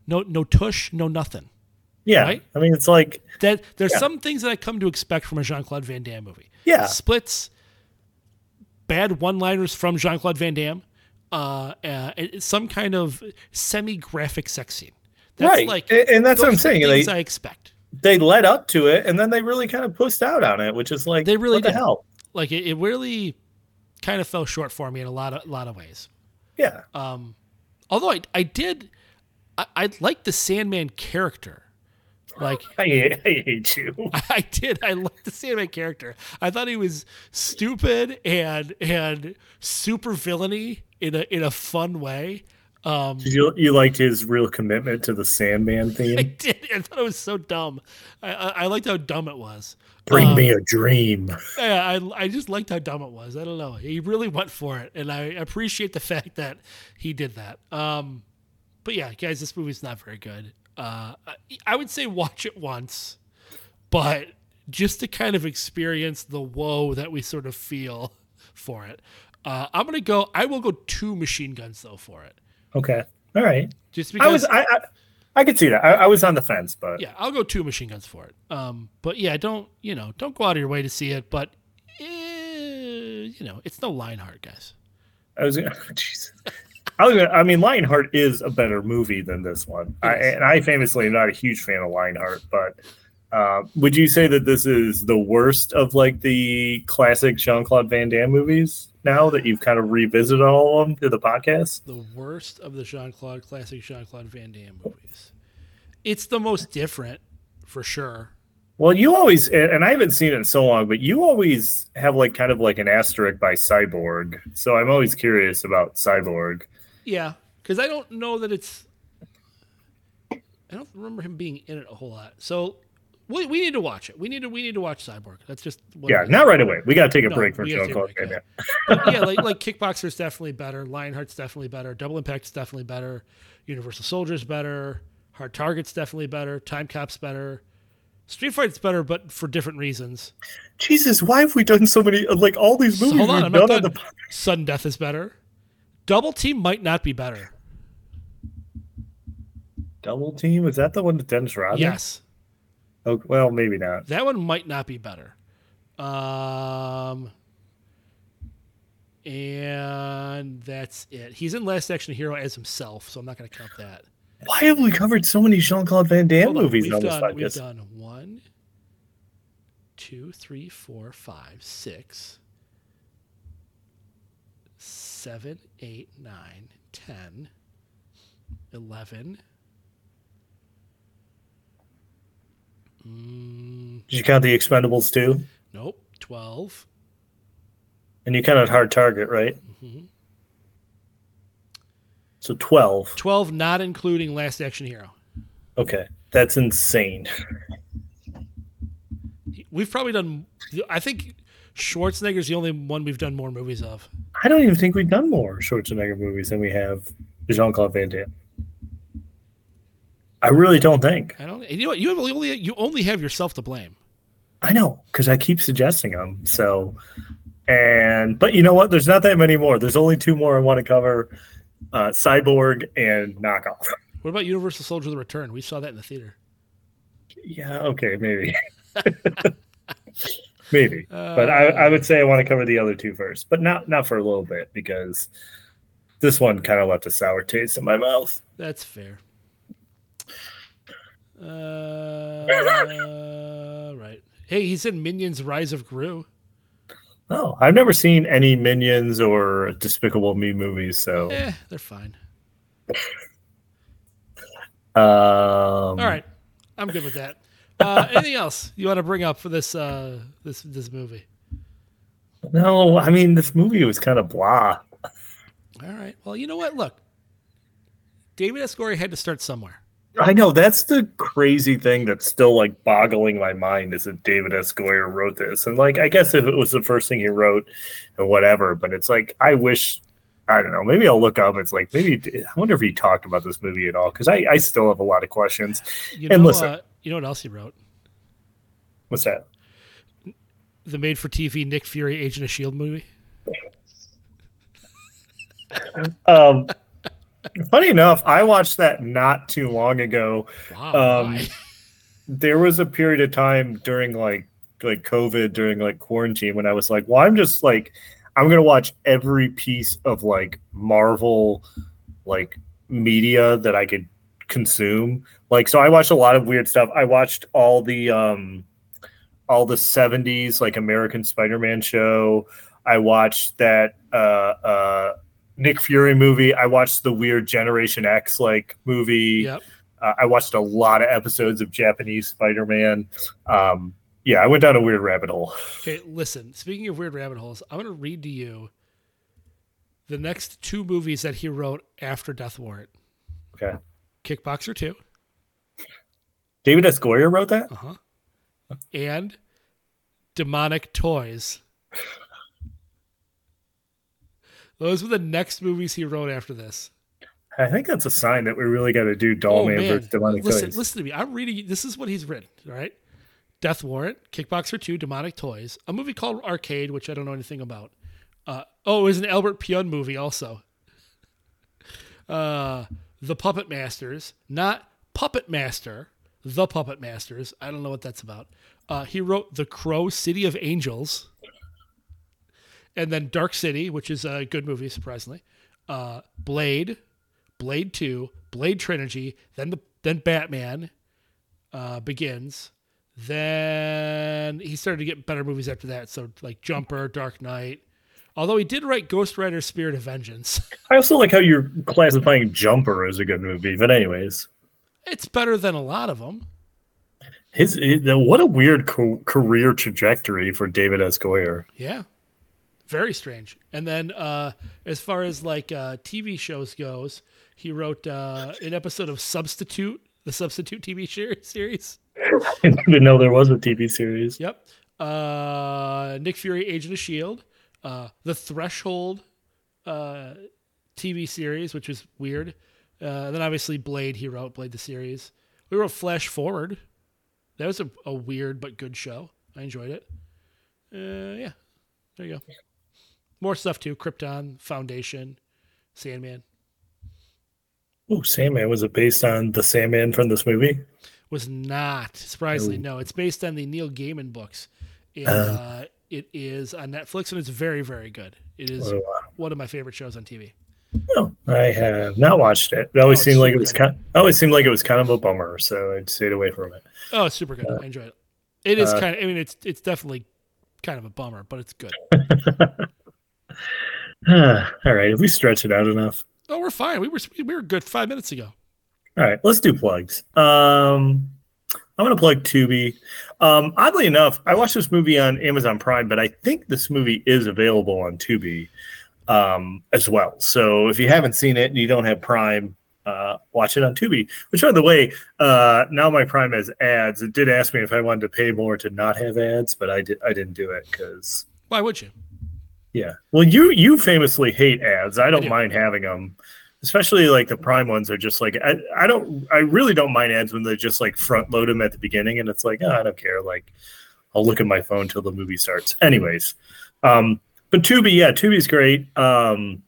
no no tush, no nothing. Yeah, Right? I mean it's like That there's Yeah. some things that I come to expect from a Jean Claude Van Damme movie. Yeah. splits, bad one liners from Jean Claude Van Damme, uh, uh, some kind of semi graphic sex scene. That's Right. like, And- and that's what I'm saying, Things they- I expect. they led up to it, and then they really kind of pushed out on it, which is like They really what the did. hell. Like it, it really kind of fell short for me in a lot of lot of ways. Yeah, Um Although I I did, I, I like the Sandman character. Like I, hate- I hate you. I did. I liked the Sandman character. I thought he was stupid and and super villainy in a in a fun way. Um, You you liked his real commitment to the Sandman theme. I did. I thought it was so dumb. I I, I liked how dumb it was. Bring Um, me a dream. Yeah, I I just liked how dumb it was. I don't know. He really went for it, and I appreciate the fact that he did that. Um, but yeah, guys, this movie's not very good. Uh, I, I would say watch it once, but just to kind of experience the woe that we sort of feel for it. Uh, I'm gonna go. I will go two machine guns though for it, Okay, all right. just I was I I, I could see that. I, I was on the fence, but yeah, I'll go two machine guns for it. Um, but yeah, don't you know? Don't go out of your way to see it, but eh, you know, it's no Lionheart, guys. I was gonna. Jesus. I was gonna, I mean, Lionheart is a better movie than this one, I, and I famously am not a huge fan of Lionheart. But uh, would you say that this is the worst of like the classic Jean Claude Van Damme movies? Now that you've kind of revisited all of them to the podcast, the worst of the Jean Claude classic Jean Claude Van Damme movies. It's the most different, for sure. well, you always, and and I haven't seen it in so long, but you always have like kind of like an asterisk by Cyborg. So I'm always curious about Cyborg. Yeah, because I don't know that it's. I don't remember him being in it a whole lot. So we, we need to watch it. We need to we need to watch Cyborg. That's just what Yeah, it is. not right away. We got to take a No, break from we gotta Jean take a Claude yeah. Damme. Yeah, like like Kickboxer's definitely better. Lionheart's definitely better. Double Impact's definitely better. Universal Soldier's better. Hard Target's definitely better. Timecop's better. Street Fight's better, but for different reasons. Jesus, why have we done so many like all these So movies hold on, we've I'm not done on done. the Sudden Death is better. Double Team might not be better. Double Team? Is that the one with Dennis Rodman? Yes. Oh, well, maybe not. That one might not be better. Um, and that's it. He's in Last Action Hero as himself, so I'm not going to count that. Why have we covered so many Jean Claude Van Damme Hold movies We've on this done, we've done one, two, three, four, five, six, seven, eight, nine, ten, eleven. Mm, Did you count the Expendables too? nope, twelve. And you counted Hard Target, right? Mhm. So 12. 12 not including Last Action Hero. Okay. That's insane. We've probably done I think Schwarzenegger's the only one we've done more movies of. I don't even think we've done more Schwarzenegger movies than we have Jean Claude Van Damme. I really don't think. I don't you know what you only you only have yourself to blame. I know because I keep suggesting them. So, and but you know what? There's not that many more. There's only two more I want to cover: uh, Cyborg and Knockoff. What about Universal Soldier the Return? We saw that in the theater. Yeah. Okay. Maybe. maybe. but I, I would say I want to cover the other two first, but not not for a little bit because this one kind of left a sour taste in my mouth. That's fair. Uh, right. Hey, he's in Minions Rise of Gru. Oh, I've never seen any Minions or Despicable Me movies, so Eh, they're fine. um, All right. I'm good with that. Uh, anything else you want to bring up for this uh, this this movie? No, I mean this movie was kind of blah. All right. Well, you know what? Look, David S. Goyer had to start somewhere. I know that's the crazy thing that's still like boggling my mind is that David S. Goyer wrote this, and like I guess if it was the first thing he wrote, or whatever, but it's like I wish. I don't know. Maybe I'll look up. It's like maybe I wonder if he talked about this movie at all because I, I still have a lot of questions. You And know, listen. uh, you know what else he wrote? What's that? The made-for-TV Nick Fury Agent of Shield movie. Um, funny enough, I watched that not too long ago. Wow. Um, there was a period of time during like like COVID during like quarantine when I was like, well, I'm just like I'm gonna watch every piece of like Marvel like media that I could consume. Like so I watched a lot of weird stuff. I watched all the um all the 70s like American Spider-Man show. I watched that uh uh Nick Fury movie. I watched the weird Generation X like movie. Yep. Uh, I watched a lot of episodes of Japanese Spider Man. Um, yeah, I went down a weird rabbit hole. Okay, listen. Speaking of weird rabbit holes, I'm going to read to you the next two movies that he wrote after Death Warrant: Okay. Kickboxer Two David S. Goyer wrote that? Uh-huh. And Demonic Toys. Those were the next movies he wrote after this. I think that's a sign that we really got to do Doll oh Man versus Demonic listen, Toys. listen to me. I'm reading. This is what he's written. All right, Death Warrant, Kickboxer Two, Demonic Toys, a movie called Arcade, which I don't know anything about. Uh, oh, it was an Albert Pyun movie also. Uh, the Puppet Masters, not Puppet Master, the Puppet Masters. I don't know what that's about. Uh, he wrote The Crow, City of Angels, and then Dark City, which is a good movie, surprisingly. Uh, Blade, Blade Two, Blade Trilogy, then the then Batman uh, begins. Then he started to get better movies after that. So like Jumper, Dark Knight. Although he did write Ghost Rider: Spirit of Vengeance. I also like how you're classifying Jumper as a good movie. But, anyways, it's better than a lot of them. his, his what a weird co- career trajectory for David S. Goyer. Yeah. Very strange. And then uh as far as like uh TV shows goes, he wrote uh an episode of Substitute, the Substitute TV series. I didn't even know there was a TV series. Yep. Uh Nick Fury Agent of Shield, uh The Threshold uh TV series, which was weird. Uh and then obviously Blade he wrote Blade the series. We wrote Flash Forward. That was a, a weird but good show. I enjoyed it. Uh yeah. There you go. More stuff too. Krypton, Foundation, Sandman. Oh, Sandman was it based on the Sandman from this movie? Was not surprisingly no. It's based on the Neil Gaiman books, and Uh. uh, it is on Netflix, and it's very very good. It is Oh, wow. one of my favorite shows on TV. No, I have not watched it. It always Oh, seemed like it was kind. Always seemed like it was kind of a bummer, so I stayed away from it. Oh, it's super good. I enjoy it. It is uh, kind of. I mean, it's it's definitely kind of a bummer, but it's good. All right, if we stretch it out enough. Oh, we're fine. We were we were good five minutes ago. All right, let's do plugs. Um, I'm gonna plug Tubi. Um, oddly enough, I watched this movie on Amazon Prime, but I think this movie is available on Tubi um, as well. So if you haven't seen it and you don't have Prime, uh, watch it on Tubi. Which, by the way, uh, now my Prime has ads. It did ask me if I wanted to pay more to not have ads, but I did. I didn't do it because Why would you? Yeah. Well, you you famously hate ads. I don't do. mind having them, especially like the Prime ones are just like I, I don't I really don't mind ads when they just like front load them at the beginning and it's like oh, I don't care like I'll look at my phone till the movie starts. Anyways, um, but Tubi yeah Tubi's great. Um,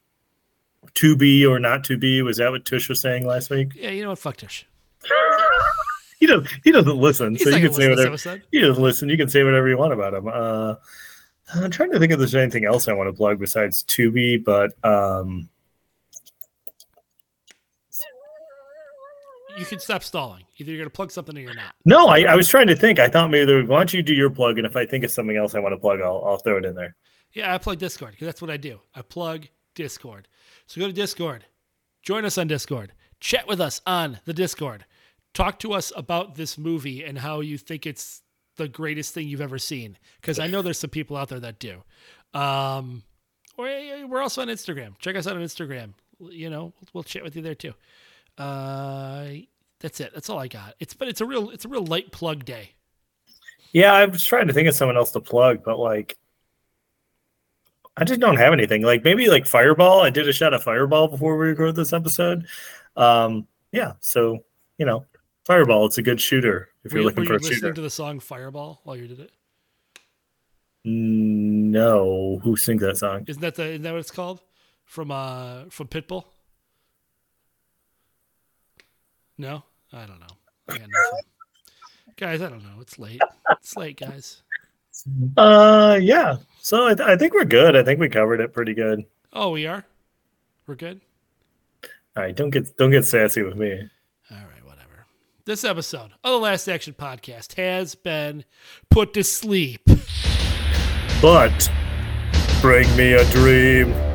to be or not to be was that what Tush was saying last week? Yeah, you know what? Fuck Tish. He doesn't he doesn't listen, He's so you can say whatever. He doesn't listen. You can say whatever you want about him. Uh, I'm trying to think if there's anything else I want to plug besides Tubi, but um, You can stop stalling. Either you're gonna plug something or you're not. no, I, I was trying to think. I thought maybe there, why don't you do your plug, and if I think of something else I want to plug, I'll, I'll throw it in there. Yeah, I plug Discord because that's what I do. I plug Discord. So go to Discord, join us on Discord, chat with us on the Discord, talk to us about this movie and how you think it's the greatest thing you've ever seen. Because I know there's some people out there that do. Um, or- we're also on Instagram. Check us out on Instagram. You know, we'll chat with you there too. Uh, that's it. That's all I got. It's but it's a real it's a real light plug day. Yeah, I was trying to think of someone else to plug, but like, I just don't have anything. Like maybe like Fireball. I did a shot of Fireball before we recorded this episode. Um, yeah, so you know, Fireball. It's a good shooter if Were you're you, looking for you a listening shooter. to the song Fireball while you did it? No, who sings that song? Isn't that the isn't that what it's called? From uh from Pitbull? No? I don't know. I guys, I don't know. It's late. It's late, guys. Uh, yeah. So I, th- I think we're good. I think we covered it pretty good. Oh, we are? We're good? All right, don't get don't get sassy with me. This episode of the Last Action Podcast has been put to sleep. But bring me a dream.